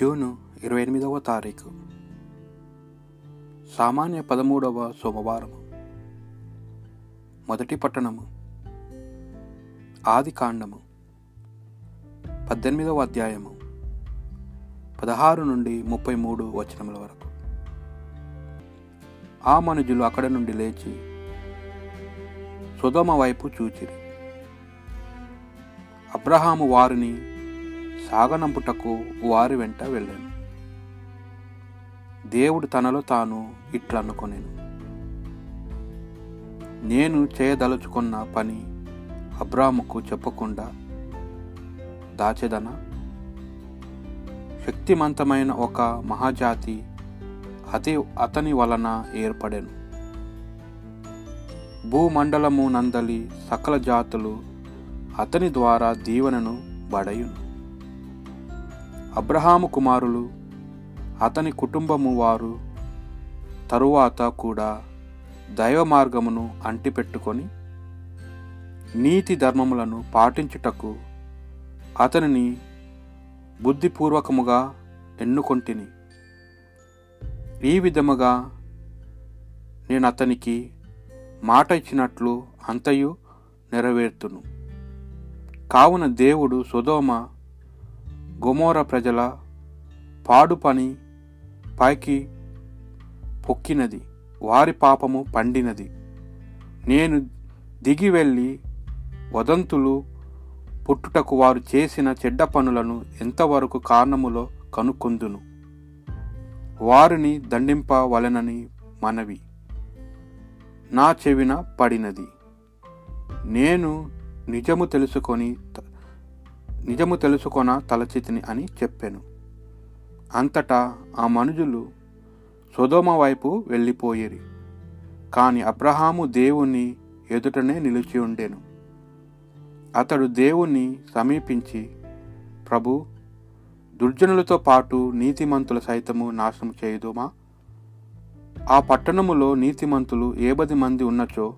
June ఇరవై ఎనిమిదవ తారీఖు. సామాన్య పదమూడవ సోమవారము. మొదటి పట్టణము. ఆది కాండము. పద్దెనిమిదవ అధ్యాయము. పదహారు నుండి ముప్పై మూడు వచనముల వరకు. ఆ మనుజులు అక్కడ నుండి లేచి సుధమ వైపు చూచిరి. అబ్రహాము వారిని సాగనంపుటకు వారి వెంట వెళ్ళాను. దేవుడు తనలో తాను ఇట్లనుకొనేను. నేను చేయదలుచుకున్న పని అబ్రాముకు చెప్పకుండా దాచెదన? శక్తిమంతమైన ఒక మహాజాతి అతి అతని వలన ఏర్పడెను. భూమండలము నందలి సకల జాతులు అతని ద్వారా దీవెనను బడయును. అబ్రహాము కుమారులు అతని కుటుంబము వారు తరువాత కూడా దైవ మార్గమును అంటిపెట్టుకొని నీతి ధర్మములను పాటించుటకు అతనిని బుద్ధిపూర్వకముగా ఎన్నుకొంటిని. ఈ విధముగా నేను అతనికి మాట ఇచ్చినట్లు అంతయు నెరవేర్తును. కావున దేవుడు సుధోమ గొమోర ప్రజల పాడు పని పైకి పొక్కినది. వారి పాపము పండినది. నేను దిగి వెళ్ళి వదంతులు పుట్టుటకు వారు చేసిన చెడ్డ పనులను ఎంతవరకు కారణములో కనుక్కొందును? వారిని దండింపవలెనని మనవి. నా చెవిన పడినది. నేను నిజము తెలుసుకొని నిజము తెలుసుకొన తలచితిని అని చెప్పాను. అంతటా ఆ మనుజులు సుధోమ వైపు వెళ్ళిపోయేరి. కాని అబ్రహాము దేవుని ఎదుటనే నిలిచి ఉండేను. అతడు దేవుణ్ణి సమీపించి ప్రభు దుర్జనులతో పాటు నీతిమంతుల సైతము నాశనం చేయుదుమా? ఆ పట్టణములో నీతిమంతులు ఏబది మంది ఉన్నచో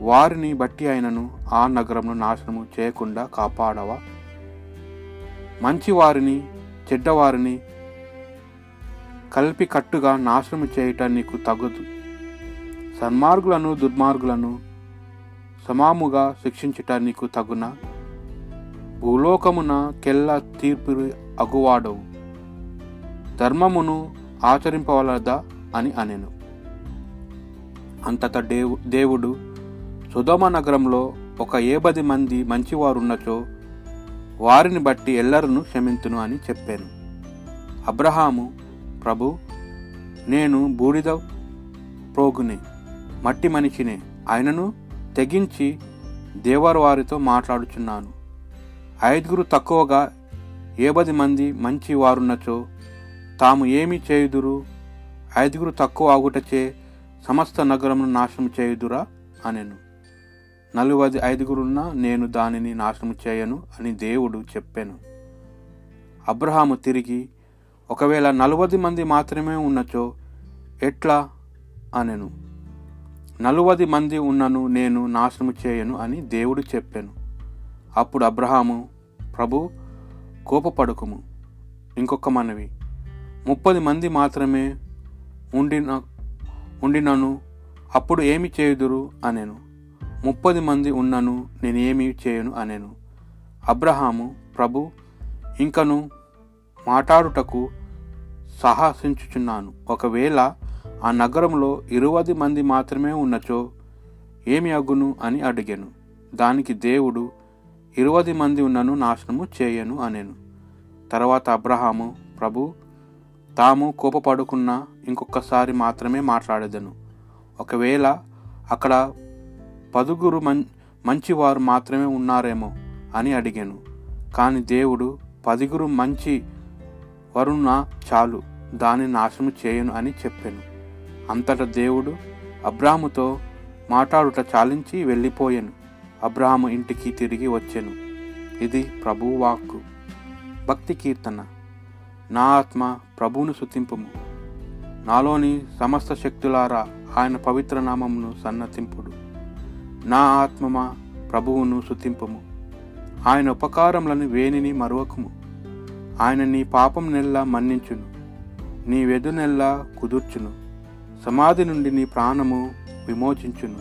వారిని బట్టి అయినను ఆ నగరమును నాశనము చేయకుండా కాపాడవా? మంచివారిని చెడ్డవారిని కలిపి కట్టుగా నాశనం చేయటం నీకు తగదు. సన్మార్గులను దుర్మార్గులను సమాముగా శిక్షించుట నీకు తగున. భూలోకమున కెల్ల తీర్పు అగువాడవు. ధర్మమును ఆచరింపవలదా అని అనెను. అంతట దేవు దేవుడు సుధమ నగరంలో ఒక ఏబది మంది మంచివారున్నచో వారిని బట్టి ఎల్లరను క్షమింతును అని చెప్పాను. అబ్రహాము ప్రభు నేను బూడిద ప్రోగునే మట్టి మనిషినే ఆయనను తెగించి దేవరు వారితో మాట్లాడుచున్నాను. ఐదుగురు తక్కువగా ఏబది మంది మంచి వారున్నచో తాము ఏమి చేయుదురు? ఐదుగురు తక్కువ ఆగుటచే సమస్త నగరమును నాశనం చేయుదురా? అనెను. నలువది ఐదుగురున్న నేను దానిని నాశనం చేయను అని దేవుడు చెప్పాను. అబ్రహాము తిరిగి ఒకవేళ నలువది మంది మాత్రమే ఉన్నచో ఎట్లా? అనెను. నలువది మంది ఉన్నను నేను నాశనం చేయను అని దేవుడు చెప్పాను. అప్పుడు అబ్రహాము ప్రభు కోపపడుకుము. ఇంకొక మనవి ముప్పది మంది మాత్రమే ఉండిన ఉండినను అప్పుడు ఏమి చేయుదురు? అనెను. ముప్పది మంది ఉన్నను నేనేమి చేయను అనెను. అబ్రహాము ప్రభు ఇంకను మాట్లాడుటకు సాహసించుచున్నాను. ఒకవేళ ఆ నగరంలో ఇరువది మంది మాత్రమే ఉన్నచో ఏమి అగును అని అడిగాను. దానికి దేవుడు ఇరువది మంది ఉన్నను నాశనము చేయను అనెను. తర్వాత అబ్రహాము ప్రభు తాము కోపపడుకున్న ఇంకొకసారి మాత్రమే మాట్లాడేదను. ఒకవేళ అక్కడ పదుగురు మం మంచివారు మాత్రమే ఉన్నారేమో అని అడిగాను. కానీ దేవుడు పదిగురు మంచి వరుణ చాలు దాన్ని నాశనం చేయను అని చెప్పాను. అంతటా దేవుడు అబ్రాహముతో మాట్లాడుట చాలించి వెళ్ళిపోయాను. అబ్రాహము ఇంటికి తిరిగి వచ్చాను. ఇది ప్రభువు వాక్కు భక్తి కీర్తన. నా ఆత్మ ప్రభువును శుతింపుము నాలోని సమస్త శక్తులారా ఆయన పవిత్ర నామమును సన్నతింపుడు. నా ఆత్మమా ప్రభువును శుతింపము ఆయన ఉపకారములను వేణిని మరువకుము. ఆయన నీ పాపం నెల్ల మన్నించును. నీ వెదు నెల్ల కుదుర్చును. సమాధి నుండి నీ ప్రాణము విమోచించును.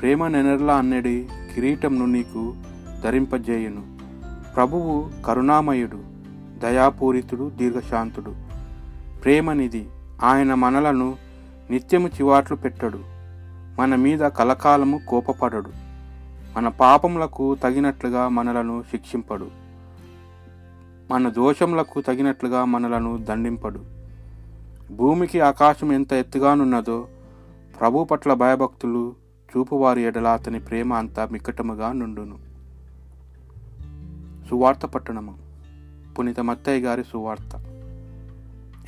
ప్రేమ నెనర్లా అన్నడి కిరీటంను నీకు ధరింపజేయును. ప్రభువు కరుణామయుడు దయాపూరితుడు దీర్ఘశాంతుడు. ప్రేమనిధి ఆయన మనలను నిత్యము చివాట్లు పెట్టడు. మన మీద కలకాలము కోపపడడు. మన పాపములకు తగినట్లుగా మనలను శిక్షింపడు. మన దోషములకు తగినట్లుగా మనలను దండింపడు. భూమికి ఆకాశం ఎంత ఎత్తుగానున్నదో ప్రభు పట్ల భయభక్తులు చూపువారి ఎడల అతని ప్రేమ అంత మిక్కటముగా నుండును. సువార్త పట్టణము. పునీత మత్తయ్య గారి సువార్త.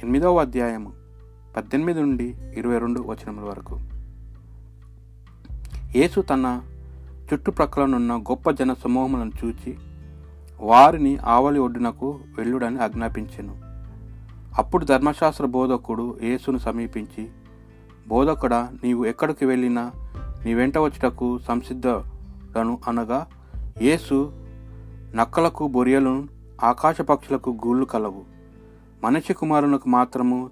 ఎనిమిదవ అధ్యాయము. పద్దెనిమిది నుండి ఇరవై రెండు వచనముల వరకు. యేసు తన చుట్టుప్రక్కలనున్న గొప్ప జన సమూహములను చూచి వారిని ఆవలి ఒడ్డునకు వెళ్ళుడని ఆజ్ఞాపించెను. అప్పుడు ధర్మశాస్త్ర బోధకుడు యేసును సమీపించి బోధకుడా నీవు ఎక్కడికి వెళ్ళినా నీ వెంట వచ్చుటకు సంసిద్ధుడను అనగా యేసు నక్కలకు బొరియలు ఆకాశ పక్షులకు గూళ్ళు కలవు. మనిషి కుమారునికి మాత్రము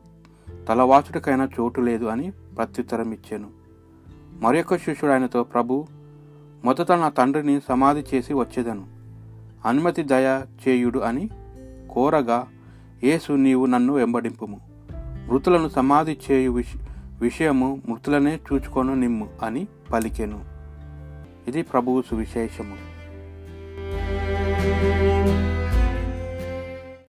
తలవాచుడికైనా చోటు లేదు అని ప్రత్యుత్తరం ఇచ్చాను మరొక శిష్యుడు ఆయనతో ప్రభు మొదట నా తండ్రిని సమాధి చేసి వచ్చేదను. అనుమతి దయ చేయుడు అని కోరగా ఏసు నీవు నన్ను వెంబడింపుము. మృతులను సమాధి చేయు విష విషయము మృతులనే చూచుకొను నిమ్ము అని పలికెను. ఇది ప్రభువు సువిశేషము.